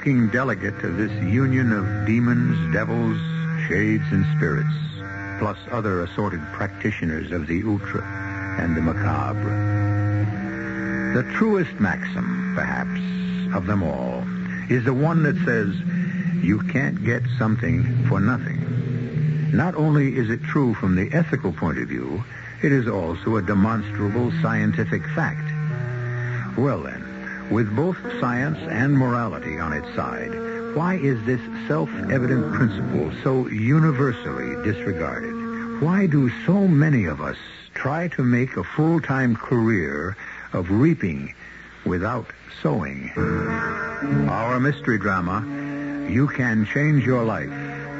Walking delegate of this union of demons, devils, shades, and spirits, plus other assorted practitioners of the ultra and the macabre. The truest maxim, perhaps, of them all is the one that says, you can't get something for nothing. Not only is it true from the ethical point of view, it is also a demonstrable scientific fact. Well then, with both science and morality on its side, why is this self-evident principle so universally disregarded? Why do so many of us try to make a full-time career of reaping without sowing? Our mystery drama, You Can Change Your Life,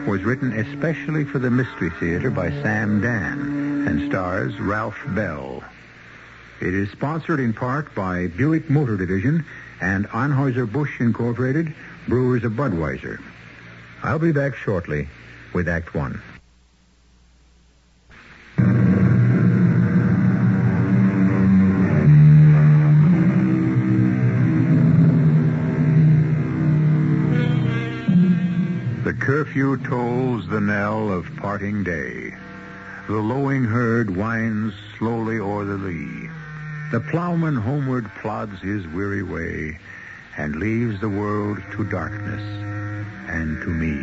was written especially for the Mystery Theater by Sam Dann and stars Ralph Bell. It is sponsored in part by Buick Motor Division and Anheuser-Busch Incorporated, Brewers of Budweiser. I'll be back shortly with Act One. The curfew tolls the knell of parting day. The lowing herd winds slowly o'er the lea. The plowman homeward plods his weary way and leaves the world to darkness and to me.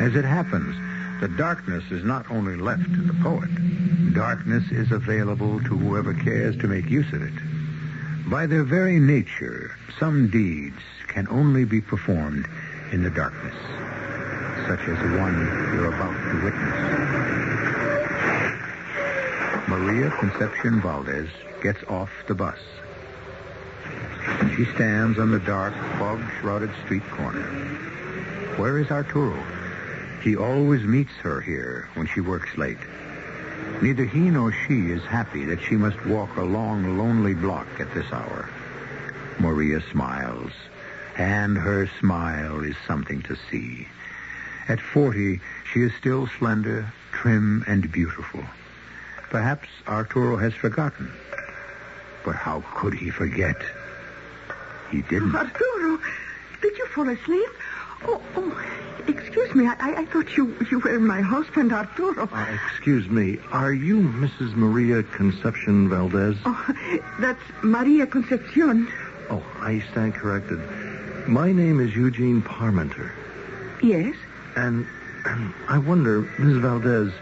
As it happens, the darkness is not only left to the poet. Darkness is available to whoever cares to make use of it. By their very nature, some deeds can only be performed in the darkness, such as the one you're about to witness. Maria Concepcion Valdez gets off the bus. She stands on the dark, fog-shrouded street corner. Where is Arturo? He always meets her here when she works late. Neither he nor she is happy that she must walk a long, lonely block at this hour. Maria smiles, and her smile is something to see. At 40, she is still slender, trim, and beautiful. Perhaps Arturo has forgotten. But how could he forget? He didn't. Arturo, did you fall asleep? Oh, oh excuse me. I, I thought you, you were my husband, Arturo. Uh, excuse me. Are you Mrs. Maria Concepcion Valdez? Oh, that's Maria Concepcion. Oh, I stand corrected. My name is Eugene Parmenter. Yes? And, and I wonder, Ms. Valdez,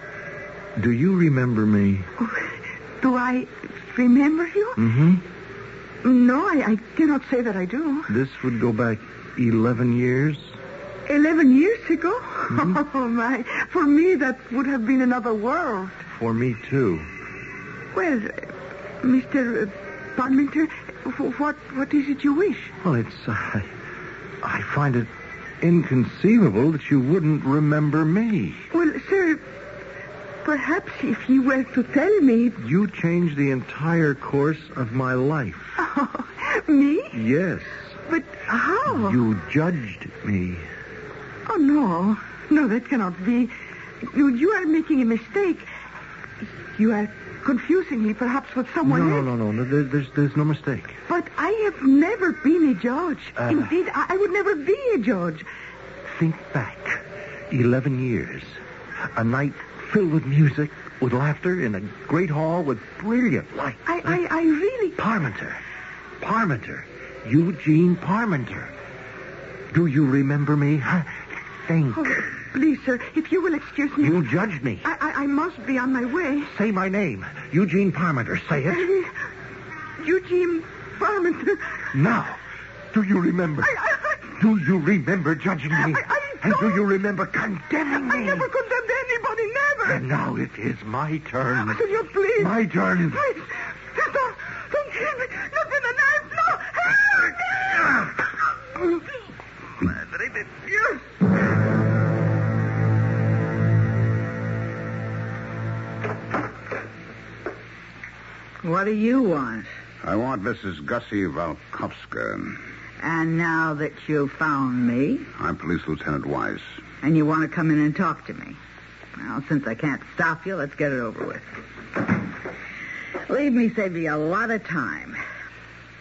do you remember me? Oh, do I remember you? Mm-hmm. No, I, I cannot say that I do. This would go back 11 years? Eleven years ago? Mm-hmm. Oh, my. For me, that would have been another world. For me, too. Well, Mr. Parmenter, what, what is it you wish? Well, it's, uh, I find it inconceivable that you wouldn't remember me. Well, perhaps if you were to tell me... You changed the entire course of my life. Oh, me? Yes. But how? You judged me. Oh, no. No, that cannot be. You, you are making a mistake. You are confusing me, perhaps, with someone no, else. no, no, no. There, there's, there's no mistake. But I have never been a judge. Uh. Indeed, I, I would never be a judge. Think back. Eleven years. A night filled with music, with laughter, in a great hall with brilliant light. I, I, I really... Parmenter. Parmenter. Eugene Parmenter. Do you remember me? Think. Oh, please, sir, if you will excuse me. You judged me. I, I, I must be on my way. Say my name. Eugene Parmenter. Say it. Uh, Eugene Parmenter. Now. Do you remember? I, I, I... Do you remember judging me? I- I and do you remember condemning me? I never condemned anybody, never. And now it is my turn. Will you please? My turn. Please. Don't, don't kill me. Not with a knife. No. Help! Madre de Dios. What do you want? I want Mrs. Gussie Valkovska. And now that you've found me, I'm Police Lieutenant Weiss. and you want to come in and talk to me. Well, since I can't stop you, let's get it over with. Leave me save you a lot of time.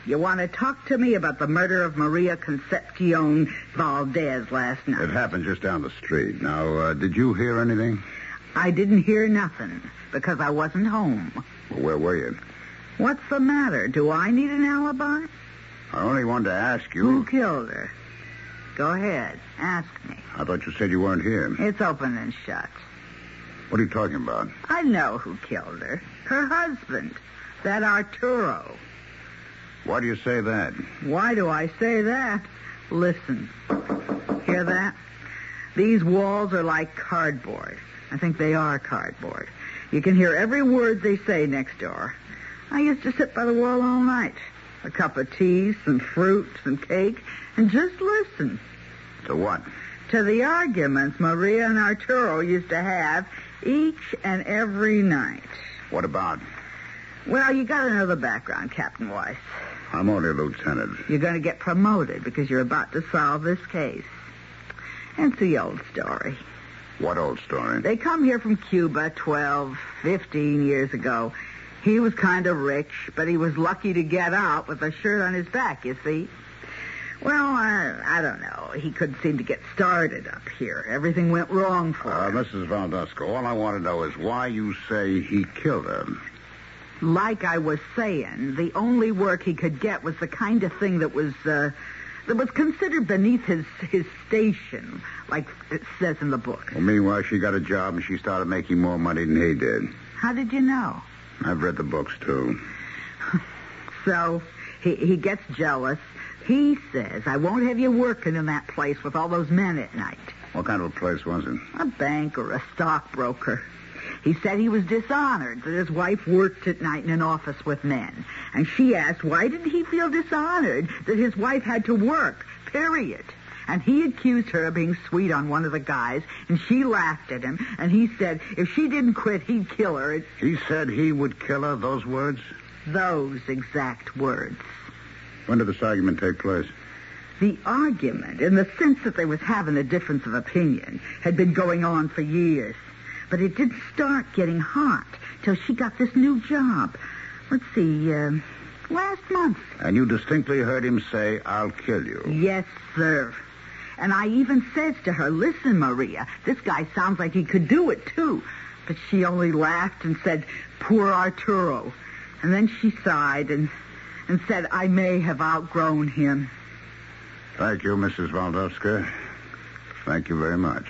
You want to talk to me about the murder of Maria Concepcion Valdez last night? It happened just down the street. Now, uh, did you hear anything? I didn't hear nothing because I wasn't home. Well, where were you? What's the matter? Do I need an alibi? I only wanted to ask you. Who killed her? Go ahead. Ask me. I thought you said you weren't here. It's open and shut. What are you talking about? I know who killed her. Her husband. That Arturo. Why do you say that? Why do I say that? Listen. Hear that? These walls are like cardboard. I think they are cardboard. You can hear every word they say next door. I used to sit by the wall all night. A cup of tea, some fruit, some cake, and just listen To what? to the arguments Maria and Arturo used to have each and every night. What about? Well, you got another background, Captain Weiss. I'm only a lieutenant. You're gonna get promoted because you're about to solve this case. It's the old story. What old story? They come here from Cuba 12, 15 years ago. He was kind of rich, but he was lucky to get out with a shirt on his back, you see. Well, I, I don't know. He couldn't seem to get started up here. Everything went wrong for Uh, him. Mrs. Valdusco, all I want to know is why you say he killed her. Like I was saying, the only work he could get was the kind of thing that was uh, that was considered beneath his his station, like it says in the book. Well, meanwhile, she got a job and she started making more money than he did. How did you know? I've read the books, too. So he he gets jealous. He says, "I won't have you working in that place with all those men at night." What kind of a place was it? A bank or a stockbroker. He said he was dishonored that his wife worked at night in an office with men. And she asked why did he feel dishonored that his wife had to work, period. And he accused her of being sweet on one of the guys, and she laughed at him, and he said if she didn't quit, he'd kill her. He said he would kill her, those words? those exact words. When did this argument take place? The argument, in the sense that they was having a difference of opinion, had been going on for years. But it didn't start getting hot till she got this new job. Let's see, uh, last month. And you distinctly heard him say, I'll kill you. Yes, sir. And I even says to her, listen, Maria, this guy sounds like he could do it, too. But she only laughed and said, poor Arturo. And then she sighed and, and said, I may have outgrown him. Thank you, Mrs. Valdowska. Thank you very much.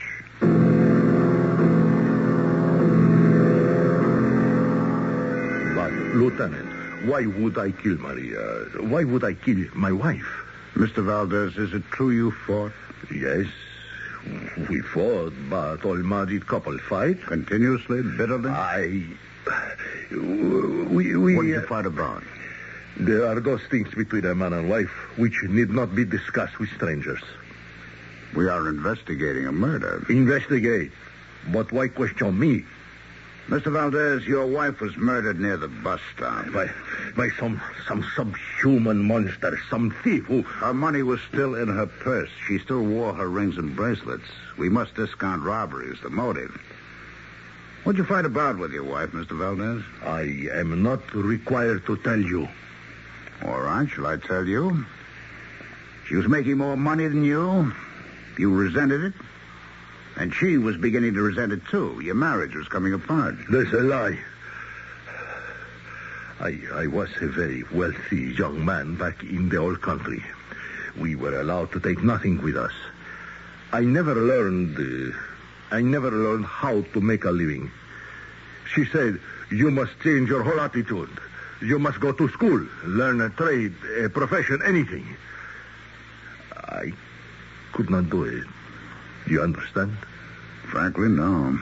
But, Lieutenant, why would I kill Maria? Why would I kill my wife? Mr. Valdez, is it true you fought Yes, we fought, but all married couple fight. continuously, bitterly? I... We, we, what did you fight about? There are those things between a man and wife which need not be discussed with strangers. We are investigating a murder. Investigate. But why question me? Mr. Valdez, your wife was murdered near the bus stop. By, by some some subhuman monster, some thief who... Her money was still in her purse. She still wore her rings and bracelets. We must discount robbery as the motive. What'd you fight about with your wife, Mr. Valdez? I am not required to tell you. All right, shall I tell you? She was making more money than you. You resented it. And she was beginning to resent it, too. Your marriage was coming apart. That's a lie. I, I was a very wealthy young man back in the old country. We were allowed to take nothing with us. I never learned, uh, I never learned how to make a living. She said, you must change your whole attitude. You must go to school, learn a trade, a profession, anything. I could not do it. You understand? Frankly, no.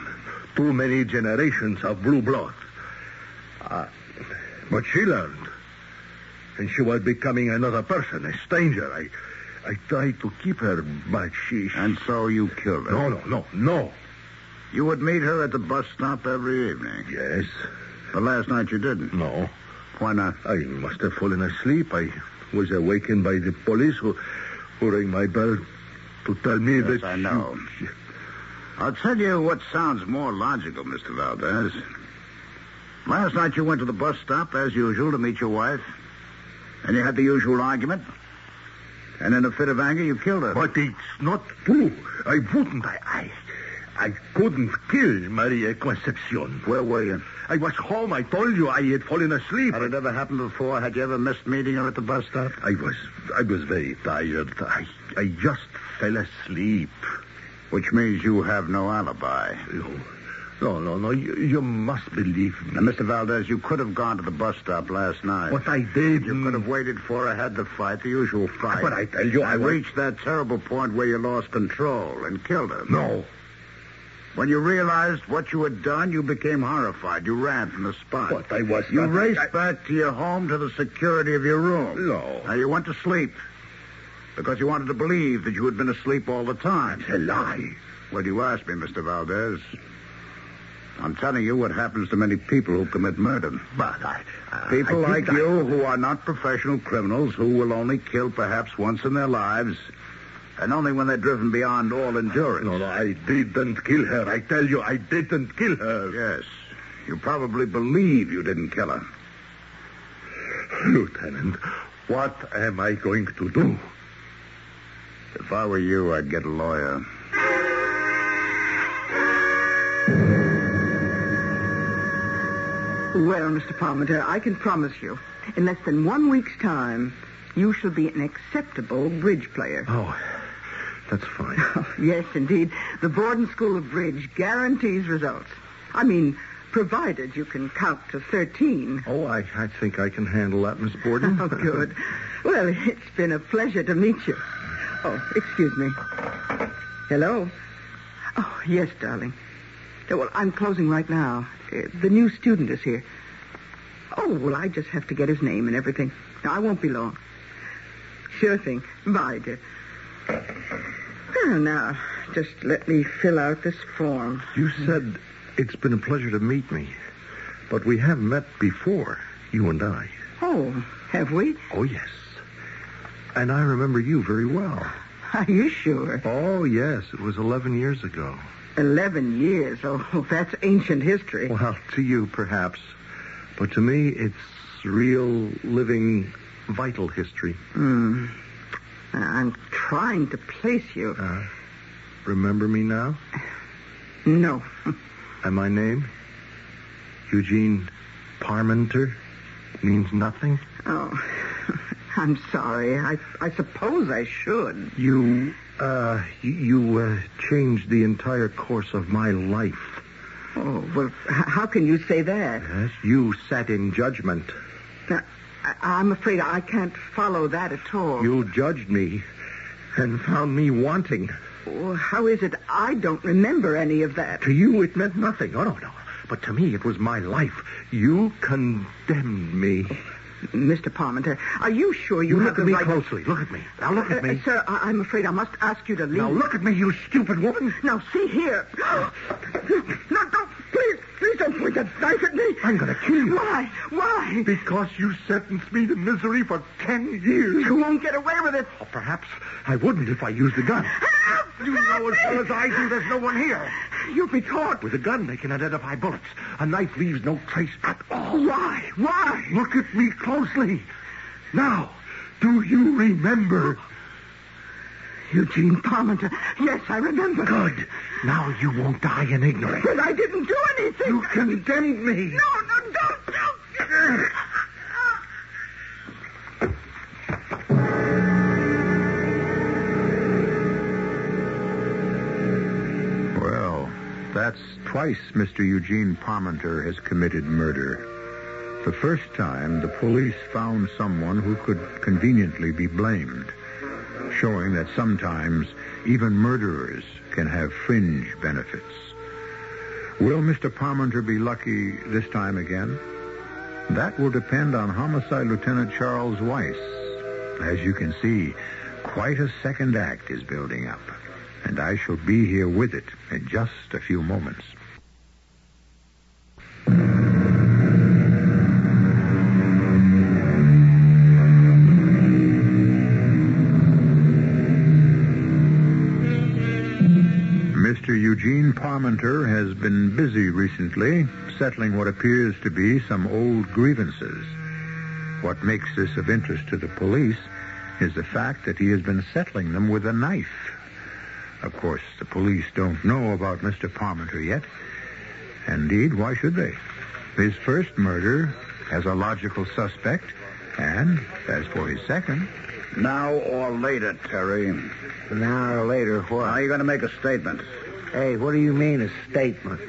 Too many generations of blue blood. Uh, but she learned. And she was becoming another person, a stranger. I, I tried to keep her, but she... And so you killed her. No, no, no, no. You would meet her at the bus stop every evening. Yes. But last night you didn't. No. Why not? I must have fallen asleep. I was awakened by the police who, who rang my bell to tell me Yes, that... I know. she- I'll tell you what sounds more logical, Mr. Valdez. Last night you went to the bus stop, as usual, to meet your wife. And you had the usual argument? And in a fit of anger, you killed her. But it's not true. I wouldn't. I, I, I couldn't kill Maria Concepcion. Where were you? I was home. I told you I had fallen asleep. Had it ever happened before? Had you ever missed meeting her at the bus stop? I was, I was very tired. I, I just fell asleep. Which means you have no alibi. No, no, no, no. You, you must believe me. Now, Mr. Valdez, you could have gone to the bus stop last night. But I did. You could have waited for her, had the fight, the usual fight. But I tell you, I was- reached that terrible point where you lost control and killed her. No. When you realized what you had done, you became horrified. You ran from the spot. But I was You not- raced I- back to your home to the security of your room. No. Now, you went to sleep because you wanted to believe that you had been asleep all the time. It's a lie. Well, do you asked me, Mr. Valdez. I'm telling you what happens to many people who commit murder. But I... I- People I like I- you who are not professional criminals who will only kill perhaps once in their lives and only when they're driven beyond all endurance. No, no, I didn't kill her. I tell you, I didn't kill her. Yes. You probably believe you didn't kill her. Lieutenant, what am I going to do? If I were you, I'd get a lawyer. Well, Mr. Palmer, I can promise you, in less than one week's time, you shall be an acceptable bridge player. Oh, that's fine. yes, indeed. The Borden School of Bridge guarantees results. I mean, provided you can count to 13. Oh, I, I think I can handle that, Miss Borden. Oh, good. Well, it's been a pleasure to meet you. Oh, excuse me. Hello? Oh, yes, darling. Well, I'm closing right now. Uh, the new student is here. Oh, well, I just have to get his name and everything. I won't be long. Sure thing. Bye, dear. Well, now, just let me fill out this form. You said it's been a pleasure to meet me, but we have met before, you and I. Oh, have we? Oh, yes. And I remember you very well. Are you sure? Oh, yes. It was 11 years ago. Eleven years. Oh, that's ancient history. Well, to you, perhaps. But to me, it's real, living, vital history. Hmm. I'm trying to place you. Uh, remember me now? No. And my name? Eugene Parmenter? Means nothing? Oh, I'm sorry. I, I suppose I should. You, uh, you, uh, changed the entire course of my life. Oh, well, how can you say that? Yes, you sat in judgment. Now, I, I'm afraid I can't follow that at all. You judged me and found me wanting. Oh, how is it I don't remember any of that? To you, it meant nothing. Oh, no, no. But to me, it was my life. You condemned me. Mr. Parmenter, are you sure you, You have look at me right... closely. Look at me. Now look at Uh, me. uh, sir, I, I'm afraid I must ask you to leave. Now look at me, you stupid woman. Now, see here. no, don't. Please, please don't point that knife at me. I'm going to kill you. Why? Why? Because you sentenced me to misery for ten years. You won't get away with it. Or perhaps I wouldn't if I used a gun. Help! You know as well as I do there's no one here. You'll be caught. With a gun, they can identify bullets. A knife leaves no trace at all. Why? Why? Look at me closely. Now, do you remember? Eugene Parmenter. Yes, I remember. Good. Now you won't die in ignorance. But I didn't do anything. You condemned me. No, no, don't, don't. Well, that's twice Mr. Eugene Parmenter has committed murder. The first time, the police found someone who could conveniently be blamed, showing that sometimes even murderers can have fringe benefits. Will Mr. Parmenter be lucky this time again? That will depend on Homicide Lieutenant Charles Weiss. As you can see, quite a second act is building up, and I shall be here with it in just a few moments. Eugene Parmenter has been busy recently settling what appears to be some old grievances. What makes this of interest to the police is the fact that he has been settling them with a knife. Of course, the police don't know about Mr. Parmenter yet. Indeed, why should they? His first murder has a logical suspect, and as for his second, Now or later, Terry. Now or later, what? Are you going to make a statement? Hey, what do you mean a statement?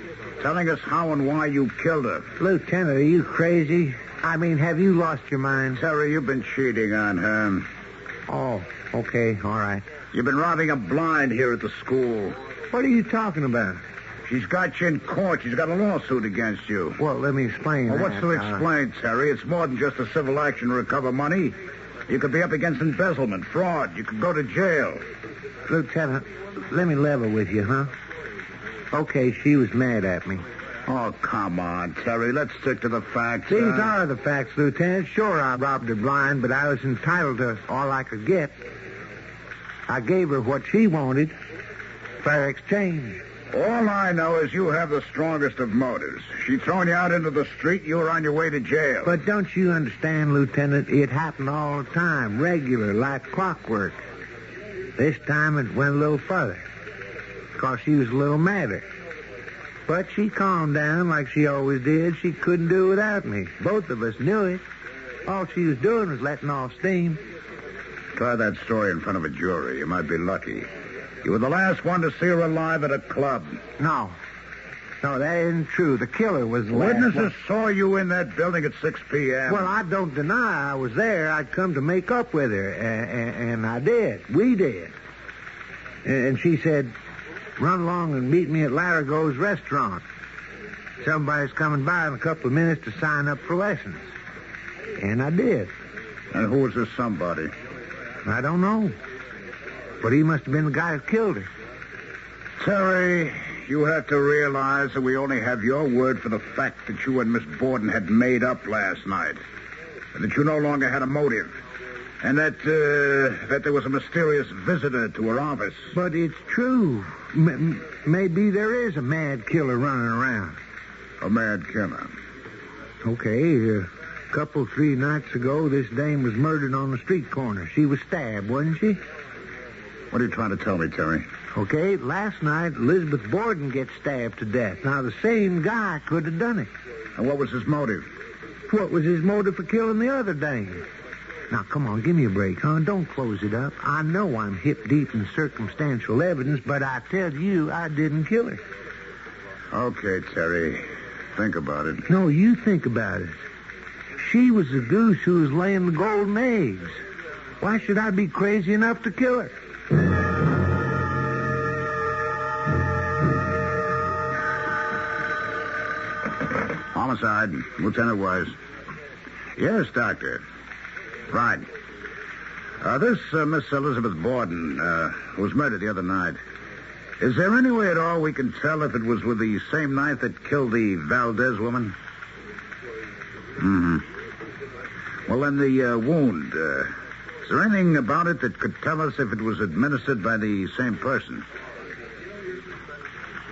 Telling us how and why you killed her. Lieutenant, are you crazy? I mean, have you lost your mind? Terry, you've been cheating on her. Oh, okay, all right. You've been robbing a blind here at the school. What are you talking about? She's got you in court. She's got a lawsuit against you. Well, let me explain Well, that. what's to Uh, explain, Terry? It's more than just a civil action to recover money. You could be up against embezzlement, fraud. You could go to jail. Lieutenant, let me level with you, huh? Okay, she was mad at me. Oh, come on, Terry. Let's stick to the facts. These uh, are the facts, Lieutenant. Sure, I robbed her blind, but I was entitled to all I could get. I gave her what she wanted. Fair exchange. All I know is you have the strongest of motives. She thrown you out into the street. You were on your way to jail. But don't you understand, Lieutenant? It happened all the time, regular, like clockwork. This time it went a little further, because she was a little madder. But she calmed down like she always did. She couldn't do without me. Both of us knew it. All she was doing was letting off steam. Try that story in front of a jury. You might be lucky. You were the last one to see her alive at a club. No. No, that isn't true. The killer was the Witnesses saw you in that building at 6 p.m. Well, I don't deny I was there. I'd come to make up with her, and, and I did. We did. And she said, run along and meet me at Larago's restaurant. Somebody's coming by in a couple of minutes to sign up for lessons. And I did. And who was this somebody? I don't know. But he must have been the guy who killed her. Terry, you have to realize that we only have your word for the fact that you and Miss Borden had made up last night. And that you no longer had a motive. And that, uh, that there was a mysterious visitor to her office. But it's true. M- maybe there is a mad killer running around. A mad killer. Okay, a couple, three nights ago, this dame was murdered on the street corner. She was stabbed, wasn't she? What are you trying to tell me, Terry? Okay, last night, Elizabeth Borden gets stabbed to death. Now, the same guy could have done it. And what was his motive? What was his motive for killing the other dame? Now, come on, give me a break, huh? Don't close it up. I know I'm hip deep in circumstantial evidence, but I tell you, I didn't kill her. Okay, Terry. Think about it. No, you think about it. She was the goose who was laying the golden eggs. Why should I be crazy enough to kill her? Homicide, Lieutenant Wise. Yes, Doctor. Right. Uh, this uh, Miss Elizabeth Borden uh, was murdered the other night. Is there any way at all we can tell if it was with the same knife that killed the Valdez woman? Mm-hmm. Well, then the uh, wound. Uh, is there anything about it that could tell us if it was administered by the same person?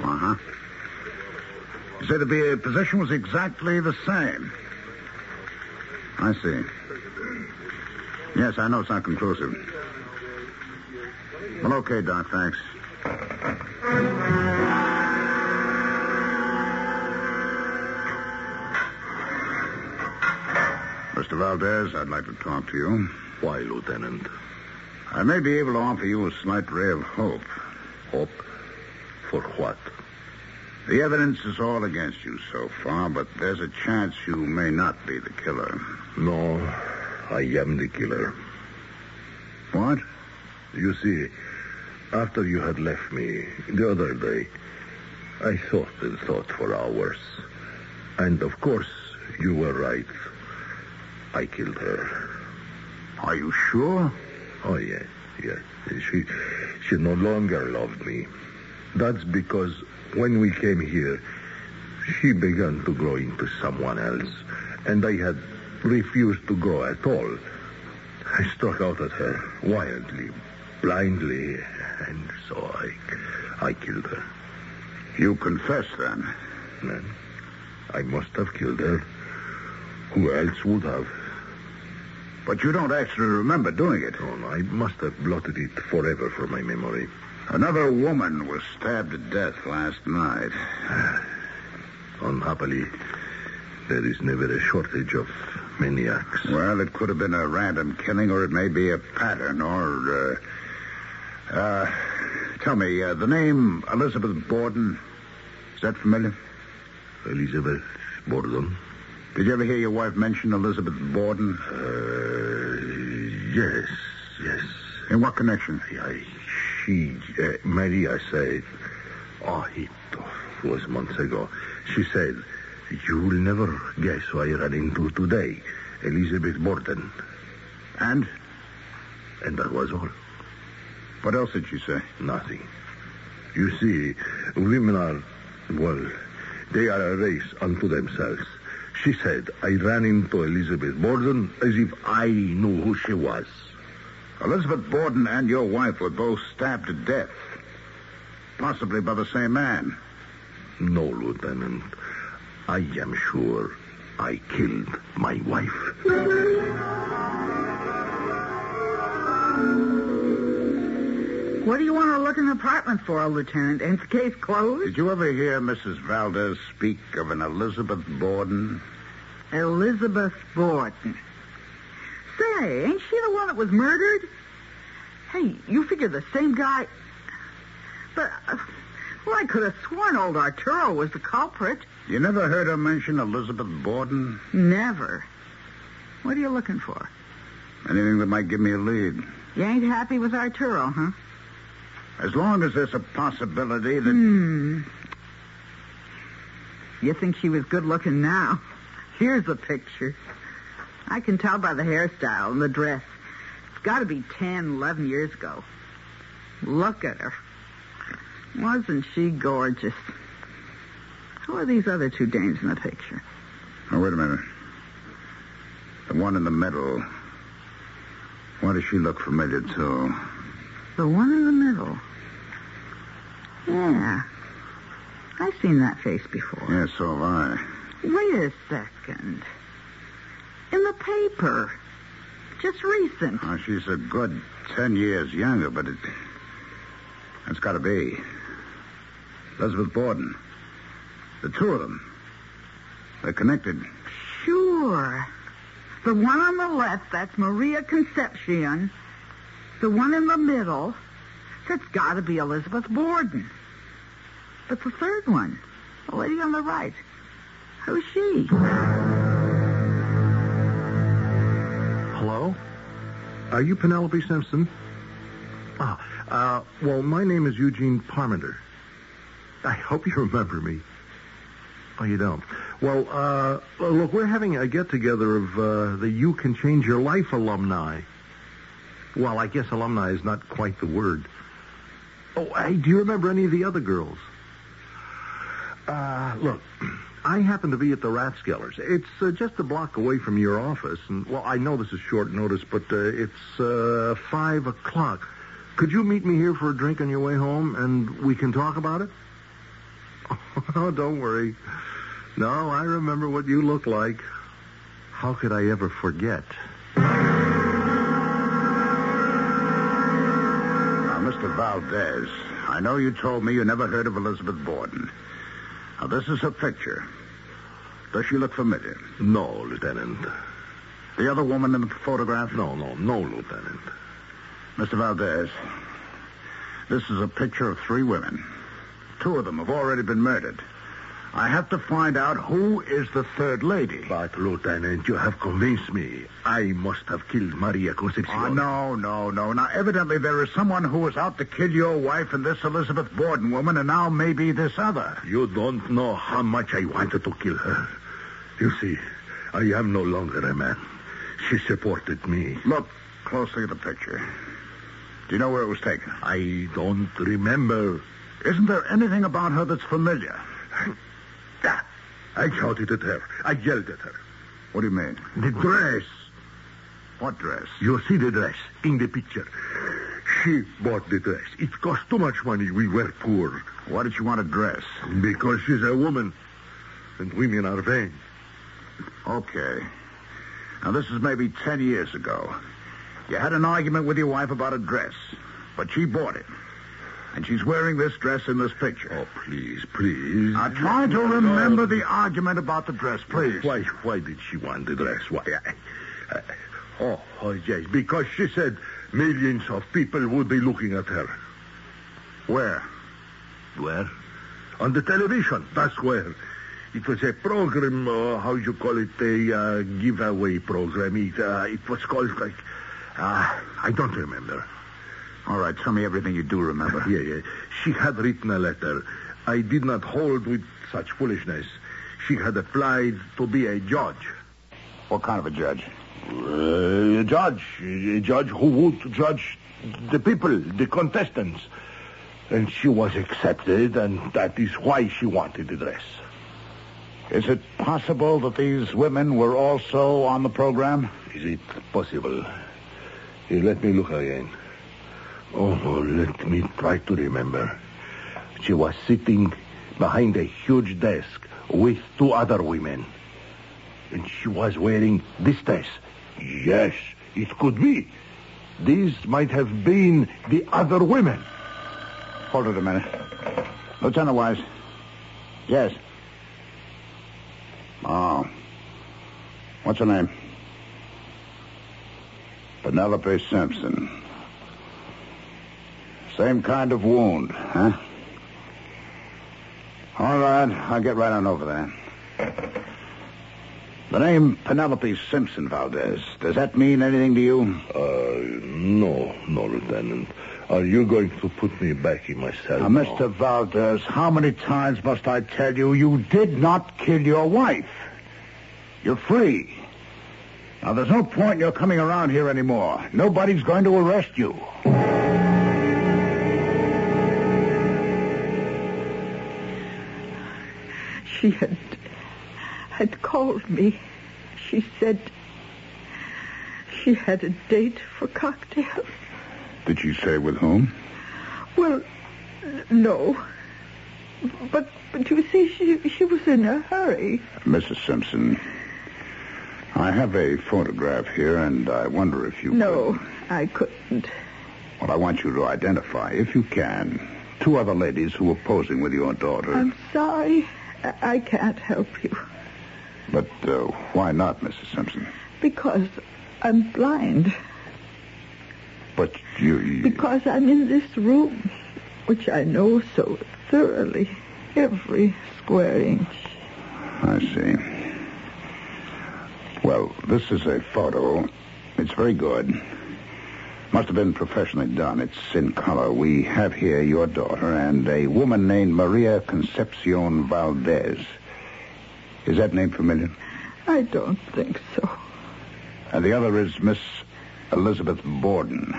Uh-huh. You say the uh, position was exactly the same. I see. Yes, I know it's not conclusive. Well, okay, Doc, thanks. Mr. Valdez, I'd like to talk to you. Why, Lieutenant? I may be able to offer you a slight ray of hope. Hope? For what? The evidence is all against you so far, but there's a chance you may not be the killer. No, I am the killer. What? You see, after you had left me the other day, I thought and thought for hours. And of course, you were right. I killed her. Are you sure? Oh, yes, yes. She, she no longer loved me. That's because when we came here, she began to grow into someone else, and I had refused to go at all. I struck out at her wildly, blindly, and so I, I killed her. You confess, then? And I must have killed her. Who else would have? But you don't actually remember doing it. Oh, no, I must have blotted it forever from my memory. Another woman was stabbed to death last night. Unhappily, there is never a shortage of maniacs. Well, it could have been a random killing, or it may be a pattern, or. Uh, uh, tell me, uh, the name Elizabeth Borden, is that familiar? Elizabeth Borden? Did you ever hear your wife mention Elizabeth Borden? Uh, yes, yes. In what connection? I, she, uh, Maria said, oh, it was months ago. She said, you will never guess who I ran into today, Elizabeth Borden. And? And that was all. What else did she say? Nothing. You see, women are, well, they are a race unto themselves. She said, I ran into Elizabeth Borden as if I knew who she was. Elizabeth Borden and your wife were both stabbed to death. Possibly by the same man. No, Lieutenant. I am sure I killed my wife. What do you want to look in the apartment for, Lieutenant? Ain't the case closed? Did you ever hear Mrs. Valdez speak of an Elizabeth Borden? Elizabeth Borden. Say, ain't she the one that was murdered? Hey, you figure the same guy. But, uh, well, I could have sworn old Arturo was the culprit. You never heard her mention Elizabeth Borden? Never. What are you looking for? Anything that might give me a lead. You ain't happy with Arturo, huh? As long as there's a possibility that. Hmm. You think she was good looking now? Here's a picture. I can tell by the hairstyle and the dress. It's got to be ten, eleven years ago. Look at her. Wasn't she gorgeous? Who are these other two dames in the picture? Oh, wait a minute. The one in the middle. Why does she look familiar, too? The one in the middle. Yeah. I've seen that face before. Yeah, so have I. Wait a second. In the paper. Just recent. Oh, she's a good ten years younger, but it. That's got to be. Elizabeth Borden. The two of them. They're connected. Sure. The one on the left, that's Maria Concepcion. The one in the middle, that's got to be Elizabeth Borden. But the third one, the lady on the right, who's she? Hello? Are you Penelope Simpson? Ah, uh, well, my name is Eugene Parmenter. I hope you remember me. Oh, you don't? Well, uh, look, we're having a get-together of uh, the You Can Change Your Life alumni. Well, I guess alumni is not quite the word. Oh, hey, do you remember any of the other girls? Uh, look, I happen to be at the Rathskellers. It's uh, just a block away from your office, and well, I know this is short notice, but uh, it's uh, five o'clock. Could you meet me here for a drink on your way home, and we can talk about it? Oh, don't worry. No, I remember what you look like. How could I ever forget? Now, Mr. Valdez, I know you told me you never heard of Elizabeth Borden. Now, this is her picture. Does she look familiar? No, Lieutenant. The other woman in the photograph? No, no, no, Lieutenant. Mr. Valdez, this is a picture of three women. Two of them have already been murdered. I have to find out who is the third lady. But, Lieutenant, you have convinced me. I must have killed Maria Concepcion. Oh, no, no, no. Now, evidently there is someone who was out to kill your wife and this Elizabeth Borden woman, and now maybe this other. You don't know how much I wanted to kill her. You see, I am no longer a man. She supported me. Look closely at the picture. Do you know where it was taken? I don't remember. Isn't there anything about her that's familiar? I shouted at her. I yelled at her. What do you mean? The dress. What dress? You see the dress in the picture. She bought the dress. It cost too much money. We were poor. Why did she want a dress? Because she's a woman. And women are vain. Okay. Now, this is maybe ten years ago. You had an argument with your wife about a dress, but she bought it. And she's wearing this dress in this picture. Oh, please, please. Now, try to remember the argument about the dress, please. Why, why did she want the dress? Why? I, I, oh, oh, yes, because she said millions of people would be looking at her. Where? Where? On the television. That's where. It was a program, uh, how you call it, a uh, giveaway program. It, uh, it was called like, uh, I don't remember. All right, tell me everything you do remember. Yeah, yeah. She had written a letter. I did not hold with such foolishness. She had applied to be a judge. What kind of a judge? Uh, a judge. A judge who would judge the people, the contestants. And she was accepted, and that is why she wanted the dress. Is it possible that these women were also on the program? Is it possible? Here, let me look again. Oh, let me try to remember. She was sitting behind a huge desk with two other women. And she was wearing this dress. Yes, it could be. These might have been the other women. Hold it a minute. Lieutenant Wise. Yes. Oh. What's her name? Penelope Simpson. Same kind of wound, huh? All right, I'll get right on over there. The name Penelope Simpson Valdez, does that mean anything to you? Uh, no, no, Lieutenant. Are you going to put me back in my cell? Now, now? Mr. Valdez, how many times must I tell you you did not kill your wife? You're free. Now, there's no point in your coming around here anymore. Nobody's going to arrest you. She had had called me. She said she had a date for cocktails. Did she say with whom? Well, no. But but you see, she she was in a hurry. Mrs. Simpson, I have a photograph here, and I wonder if you No, could- I couldn't. Well, I want you to identify, if you can, two other ladies who were posing with your daughter. I'm sorry. I, I can't help you But uh, why not, Mrs. Simpson? because I'm blind. But you... you Because I'm in this room, which I know so thoroughly, every square inch. I see. Well, this is a photo. It's very good. Must have been professionally done. It's in color. We have here your daughter and a woman named Maria Concepcion Valdez. Is that name familiar? I don't think so. And the other is Miss Elizabeth Borden.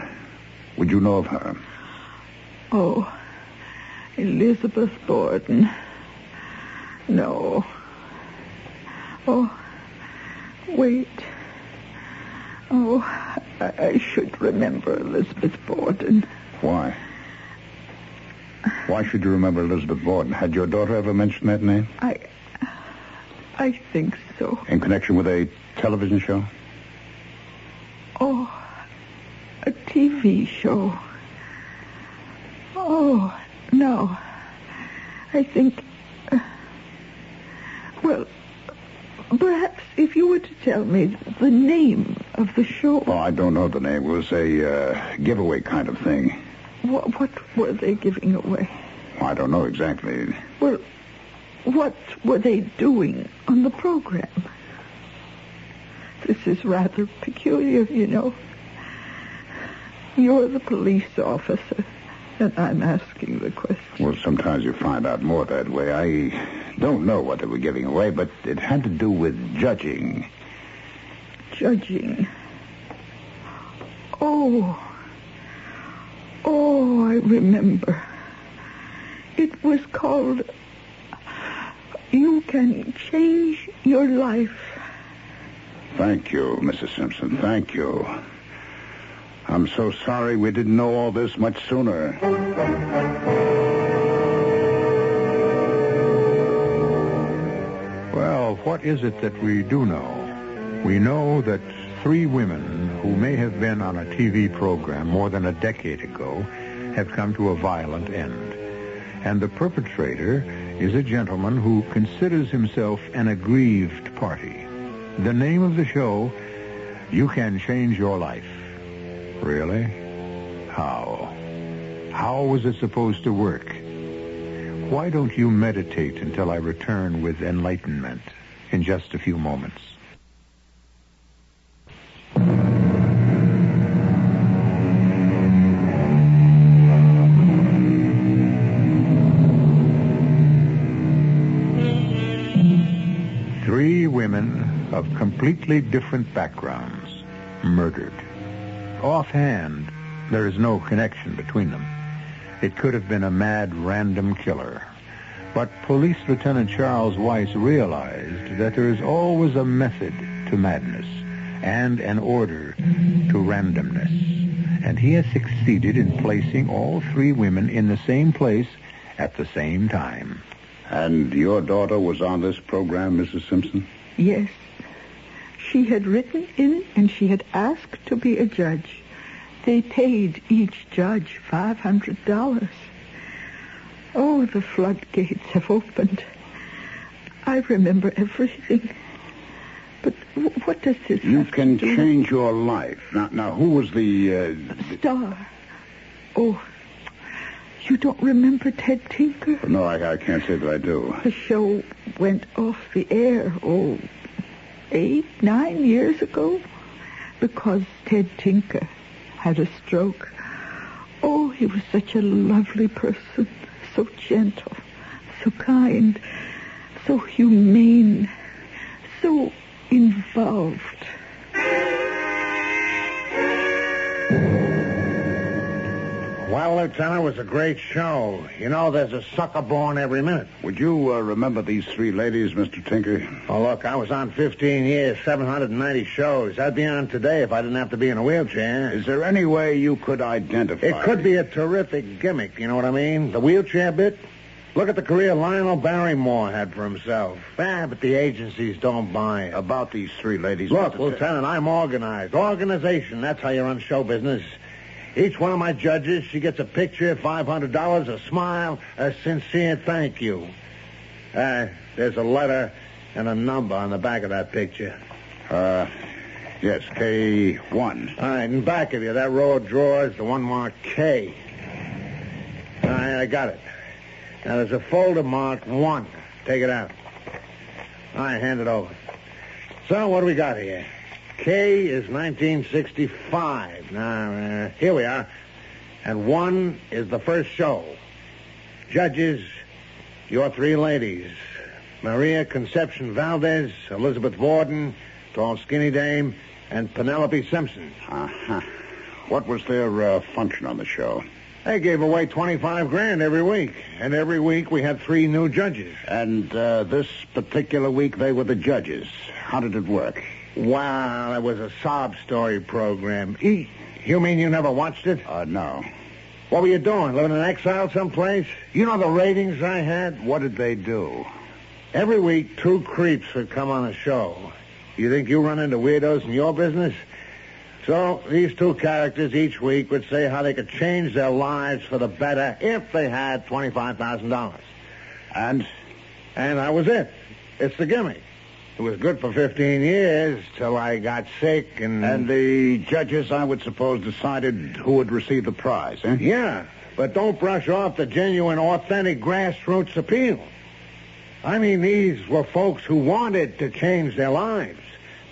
Would you know of her? Oh, Elizabeth Borden. No. Oh, wait. Oh, I, I should remember Elizabeth Borden. Why? Why should you remember Elizabeth Borden? Had your daughter ever mentioned that name? I, I think so. In connection with a television show? Oh, a TV show. Oh, no. I think. uh, well, perhaps if you were to tell me the name of the show, Oh, I don't know the name. It was a uh, giveaway kind of thing. what, what were they giving away? I don't know exactly. Well, what were they doing on the program? This is rather peculiar, you know. You're the police officer, and I'm asking the question. Well, sometimes you find out more that way. I don't know what they were giving away, but it had to do with judging. Judging. Oh. Oh, I remember. It was called You Can Change Your Life. Thank you, Mrs. Simpson. Thank you. I'm so sorry we didn't know all this much sooner. Well, what is it that we do know? We know that three women who may have been on a TV program more than a decade ago have come to a violent end. And the perpetrator is a gentleman who considers himself an aggrieved party. The name of the show, You Can Change Your Life. Really? How? How was it supposed to work? Why don't you meditate until I return with enlightenment in just a few moments? Women of completely different backgrounds murdered. Offhand, there is no connection between them. It could have been a mad random killer. But Police Lieutenant Charles Weiss realized that there is always a method to madness and an order to randomness. And he has succeeded in placing all three women in the same place at the same time. And your daughter was on this program, Mrs. Simpson? Yes. She had written in and she had asked to be a judge. They paid each judge $500. Oh, the floodgates have opened. I remember everything. But w- what does this You can change your life. Now, now, who was the... Uh, with Star? Oh, you don't remember Ted Tinker? no, I, I can't say that I do. The show went off the air, oh, eight, nine years ago, because Ted Tinker had a stroke. Oh, he was such a lovely person, so gentle, so kind, so humane, so involved. Well, Lieutenant, it was a great show. You know, there's a sucker born every minute. Would you uh, remember these three ladies, Mr. Tinker? Oh, look, I was on 15 years, 790 shows. I'd be on today if I didn't have to be in a wheelchair. Is there any way you could identify... It could be a terrific gimmick, you know what I mean? The wheelchair bit? Look at the career Lionel Barrymore had for himself. Ah, but the agencies don't buy it. About these three ladies... Look. Lieutenant, I'm organized. Organization, that's how you run show business. Each one of my judges, she gets a picture, $500, a smile, a sincere thank you. Uh, there's a letter and a number on the back of that picture. Uh, yes, K1. All right, in back of you, that row of drawers, the one marked K. All right, I got it. Now, there's a folder marked 1. Take it out. All right, hand it over. So, what do we got here? K is 1965. Now, uh, here we are. And 1 is the first show. Judges, your three ladies. Maria Conception Valdez, Elizabeth Borden, tall skinny dame, and Penelope Simpson. Uh-huh. What was their uh, function on the show? They gave away 25 grand every week. And every week we had three new judges. And uh, this particular week, they were the judges. How did it work? Wow, that was a sob story program. E- You mean you never watched it? Uh, no. What were you doing? Living in exile someplace? You know the ratings I had? What did they do? Every week, two creeps would come on a show. You think you run into weirdos in your business? So these two characters each week would say how they could change their lives for the better if they had $25,000. And? And that was it. It's the gimmick. It was good for 15 years till I got sick and... And the judges, I would suppose, decided who would receive the prize, eh? Yeah, but don't brush off the genuine, authentic grassroots appeal. I mean, these were folks who wanted to change their lives,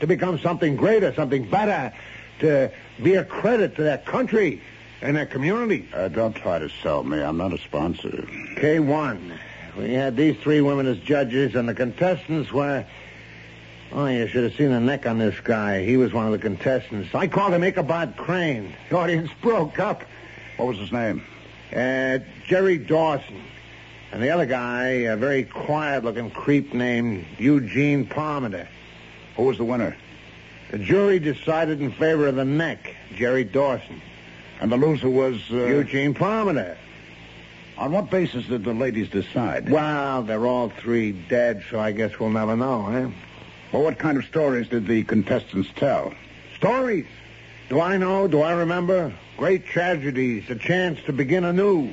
to become something greater, something better, to be a credit to their country and their community. Uh, don't try to sell me. I'm not a sponsor. K1. We had these three women as judges, and the contestants were. Oh, you should have seen the neck on this guy. He was one of the contestants. I called him Ichabod Crane. The audience broke up. What was his name? Uh, Jerry Dawson. And the other guy, a very quiet-looking creep named Eugene Palmer. Who was the winner? The jury decided in favor of the neck, Jerry Dawson. And the loser was... Uh... Eugene Palmer. On what basis did the ladies decide? Well, they're all three dead, so I guess we'll never know, eh? Well, what kind of stories did the contestants tell? Stories. Do I know? Do I remember? Great tragedies, a chance to begin anew.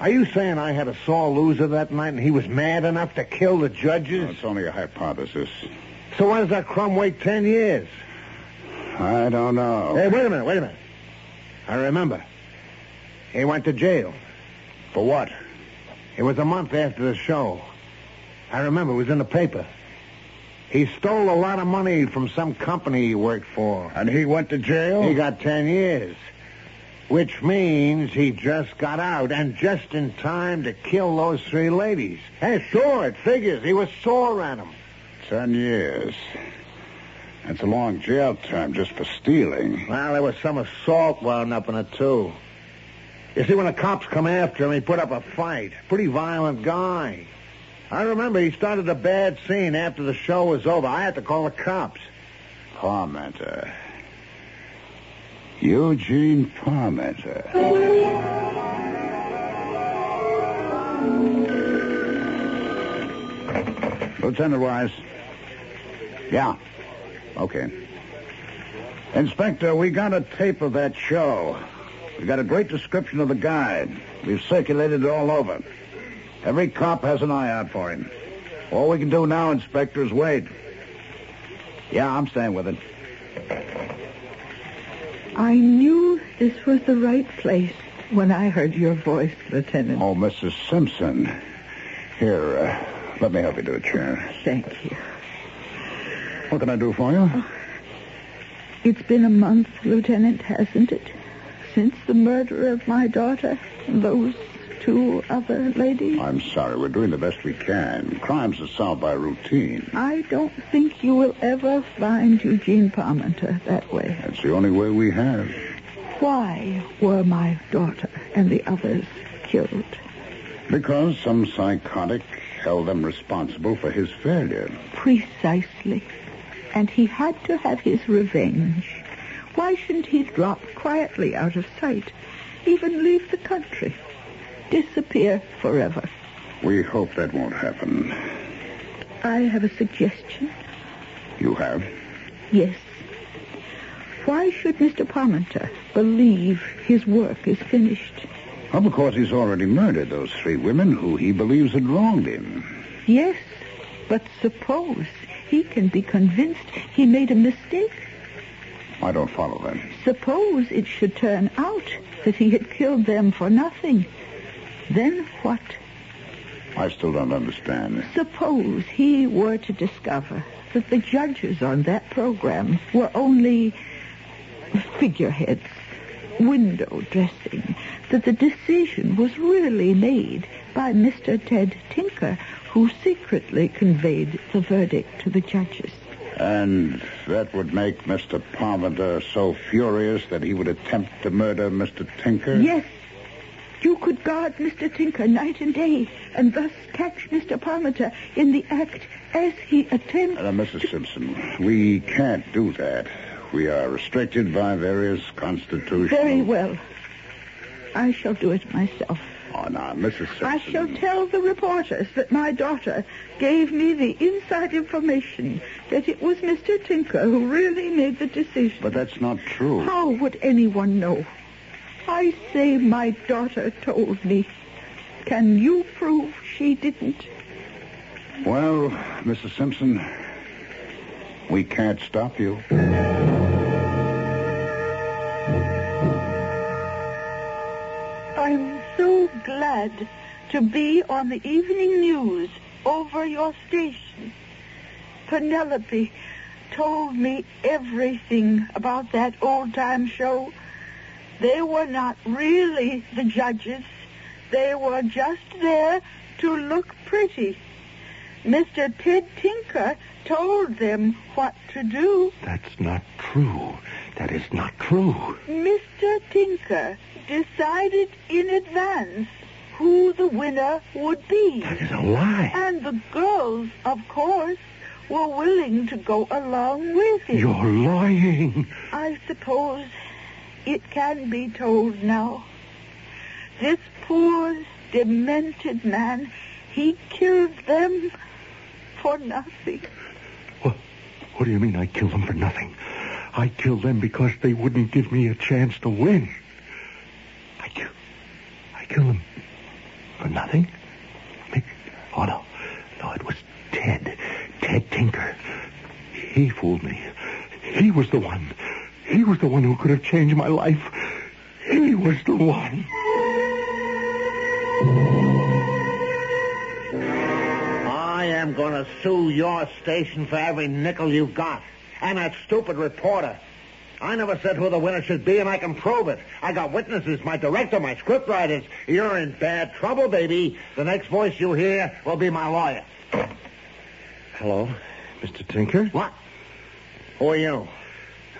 Are you saying I had a sore loser that night and he was mad enough to kill the judges? Well, it's only a hypothesis. So why does that crumb wait ten years? I don't know. Hey, wait a minute, wait a minute. I remember. He went to jail. For what? It was a month after the show. I remember it was in the paper. He stole a lot of money from some company he worked for. And he went to jail? He got ten years. Which means he just got out, and just in time to kill those three ladies. Hey, sure, it figures. He was sore at them. Ten years. That's a long jail term just for stealing. Well, there was some assault wound up in it, too. You see, when the cops come after him, he put up a fight. Pretty violent guy. I remember he started a bad scene after the show was over. I had to call the cops. Parmenter. Eugene Parmenter. Lieutenant Wise. Yeah. Okay. Inspector, we got a tape of that show. We got a great description of the guy. We've circulated it all over. Every cop has an eye out for him. All we can do now, Inspector, is wait. Yeah, I'm staying with it. I knew this was the right place when I heard your voice, Lieutenant. Oh, Mrs. Simpson. Here, uh, let me help you to a chair. Thank you. What can I do for you? It's been a month, Lieutenant, hasn't it? Since the murder of my daughter those two other ladies. I'm sorry. We're doing the best we can. Crimes are solved by routine. I don't think you will ever find Eugene Parmenter that way. That's the only way we have. Why were my daughter and the others killed? Because some psychotic held them responsible for his failure. Precisely. And he had to have his revenge. Why shouldn't he drop quietly out of sight? Even leave the country? Disappear forever? We hope that won't happen. I have a suggestion. You have? Yes. Why should Mr. Parmenter believe his work is finished? Well, because he's already murdered those three women who he believes had wronged him. Yes, but suppose he can be convinced he made a mistake. I don't follow that. Suppose it should turn out that he had killed them for nothing. Then what? I still don't understand. Suppose he were to discover that the judges on that program were only figureheads, window dressing, that the decision was really made by Mr. Ted Tinker, who secretly conveyed the verdict to the judges. And that would make Mr. Parmenter so furious that he would attempt to murder Mr. Tinker? Yes. You could guard Mr. Tinker night and day, and thus catch Mr. Parmenter in the act as he attempts. Uh, Mrs. Simpson, we can't do that. We are restricted by various constitutional... Very well. I shall do it myself. Oh, now, Mrs. Simpson... I shall tell the reporters that my daughter gave me the inside information that it was Mr. Tinker who really made the decision. But that's not true. How would anyone know? I say my daughter told me. Can you prove she didn't? Well, Mrs. Simpson, we can't stop you. I'm so glad to be on the evening news over your station. Penelope told me everything about that old-time show. They were not really the judges. They were just there to look pretty. Mr. Ted Tinker told them what to do. That's not true. That is not true. Mr. Tinker decided in advance who the winner would be. That is a lie. And the girls, of course, were willing to go along with it. You're lying. I suppose it can be told now. This poor, demented man, he killed them for nothing. What what do you mean I killed them for nothing? I killed them because they wouldn't give me a chance to win. I killed, I killed them for nothing? Oh, no. No, it was Ted. Ted Tinker. He fooled me. He was the one. He was the one who could have changed my life. He was the one. I am going to sue your station for every nickel you've got. And that stupid reporter. I never said who the winner should be, and I can prove it. I got witnesses, my director, my scriptwriters. You're in bad trouble, baby. The next voice you hear will be my lawyer. Hello, Mr. Tinker. What? Who are you?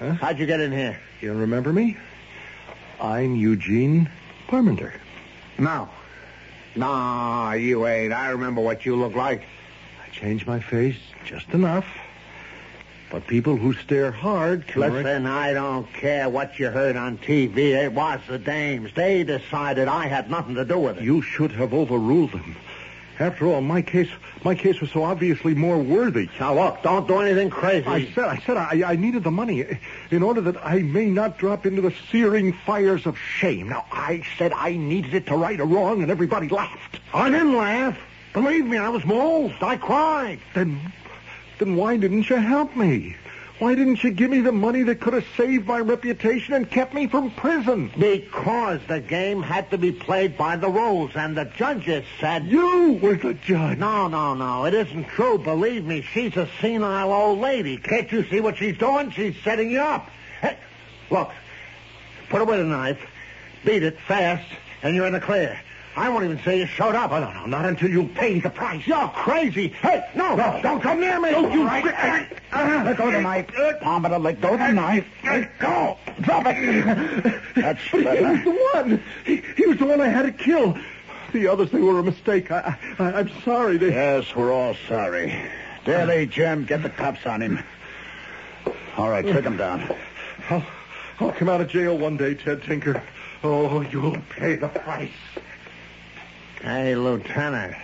Huh? How'd you get in here? You remember me? I'm Eugene Parmenter. No. Nah, you ain't. I remember what you look like. I changed my face just enough. But people who stare hard can... rec- Listen, I don't care what you heard on TV. It was the dames. They decided I had nothing to do with it. You should have overruled them. After all, my case, my case was so obviously more worthy. Now, look, don't do anything crazy. I said, I said, I, I needed the money in order that I may not drop into the searing fires of shame. Now, I said I needed it to right a wrong, and everybody laughed. I didn't laugh. Believe me, I was moved. I cried. Then, then why didn't you help me? Why didn't you give me the money that could have saved my reputation and kept me from prison? Because the game had to be played by the rules, and the judges said... You were the judge. No, no, no. It isn't true. Believe me, she's a senile old lady. Can't you see what she's doing? She's setting you up. Hey, look, put away the knife, beat it fast, and you're in the clear. I won't even say you showed up. Oh, no, no, not until you pay the price. You're crazy. Hey, no, no. don't come near me. Don't you- let go of the knife. Let go of the knife. Let go. Drop it. That's But he was the one. He, he was the one I had to kill. The others, they were a mistake. I, I, I'm sorry. They... Yes, we're all sorry. Daly, Jim, get the cops on him. All right, take him down. I'll, I'll come out of jail one day, Ted Tinker. Oh, you'll pay the price. Hey, Lieutenant.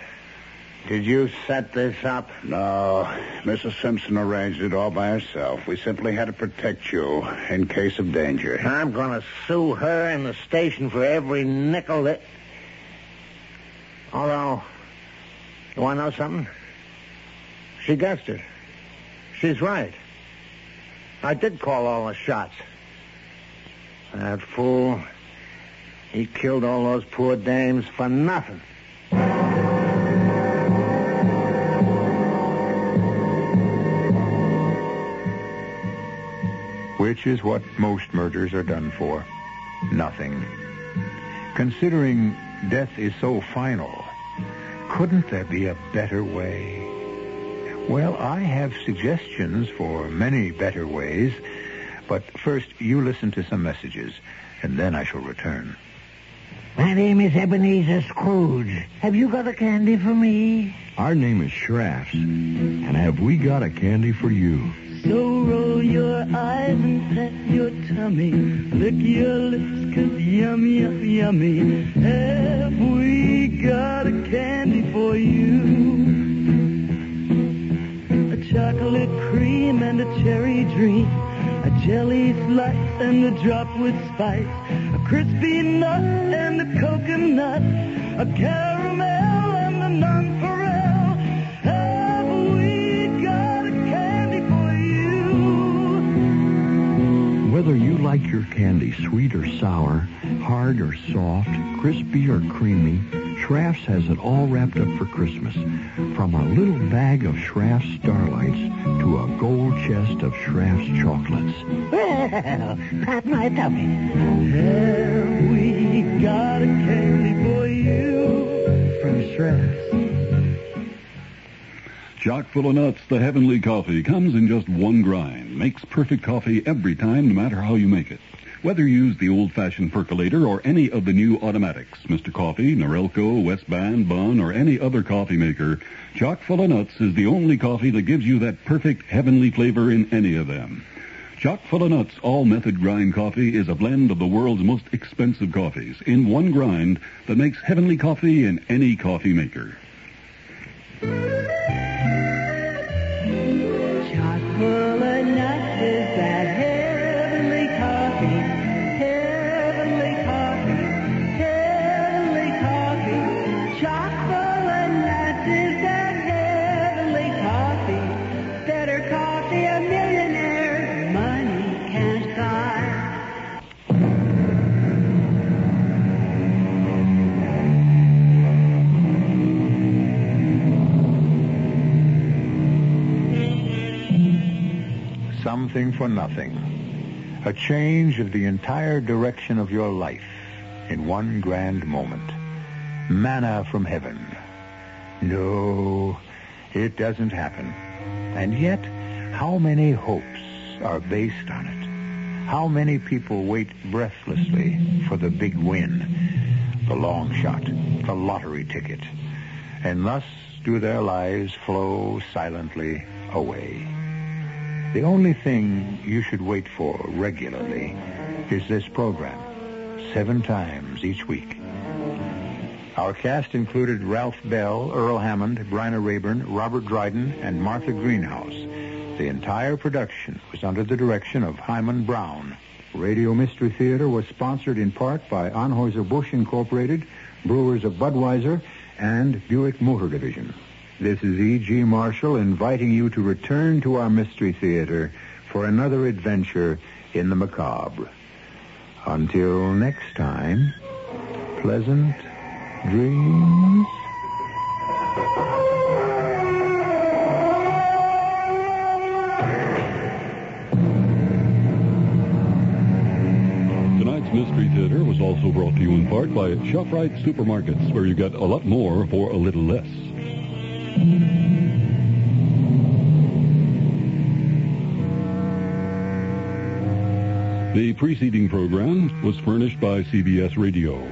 Did you set this up? No, Mrs. Simpson arranged it all by herself. We simply had to protect you in case of danger. I'm going to sue her and the station for every nickel that... Although, you want to know something? She guessed it. She's right. I did call all the shots. That fool, he killed all those poor dames for nothing. which is what most murders are done for. Nothing. Considering death is so final, couldn't there be a better way? Well, I have suggestions for many better ways, but first you listen to some messages, and then I shall return. My name is Ebenezer Scrooge. Have you got a candy for me? Our name is Schrafft's, and have we got a candy for you? So roll your eyes and pat your tummy. Lick your lips, cause yummy, yummy, yummy. Have we got a candy for you? A chocolate cream and a cherry dream. A jelly slice and a drop with spice. Crispy nut and a coconut. A caramel and a nonpareil. Have we got a candy for you? Whether you like your candy sweet or sour, hard or soft, crispy or creamy, Schrafft's has it all wrapped up for Christmas. From a little bag of Schrafft's Starlights to a gold chest of Schrafft's chocolates. Well, pat my tummy. Have we got a candy for you? From Schrafft's. Chock full of nuts, the heavenly coffee comes in just one grind. Makes perfect coffee every time, no matter how you make it. Whether you use the old-fashioned percolator or any of the new automatics, Mr. Coffee, Norelco, West Bend, Bunn, or any other coffee maker, Chock full of nuts is the only coffee that gives you that perfect heavenly flavor in any of them. Chock full of nuts all-method grind coffee is a blend of the world's most expensive coffees in one grind that makes heavenly coffee in any coffee maker. Chock full of something for nothing. A change of the entire direction of your life in one grand moment. Manna from heaven. No, it doesn't happen. And yet, how many hopes are based on it? How many people wait breathlessly for the big win, the long shot, the lottery ticket, and thus do their lives flow silently away. The only thing you should wait for regularly is this program, seven times each week. Our cast included Ralph Bell, Earl Hammond, Bryna Rayburn, Robert Dryden, and Martha Greenhouse. The entire production was under the direction of Himan Brown. Radio Mystery Theater was sponsored in part by Anheuser-Busch Incorporated, Brewers of Budweiser, and Buick Motor Division. This is E.G. Marshall inviting you to return to our Mystery Theater for another adventure in the macabre. Until next time, pleasant dreams. Tonight's Mystery Theater was also brought to you in part by ShopRite Supermarkets, where you get a lot more for a little less. The preceding program was furnished by CBS Radio.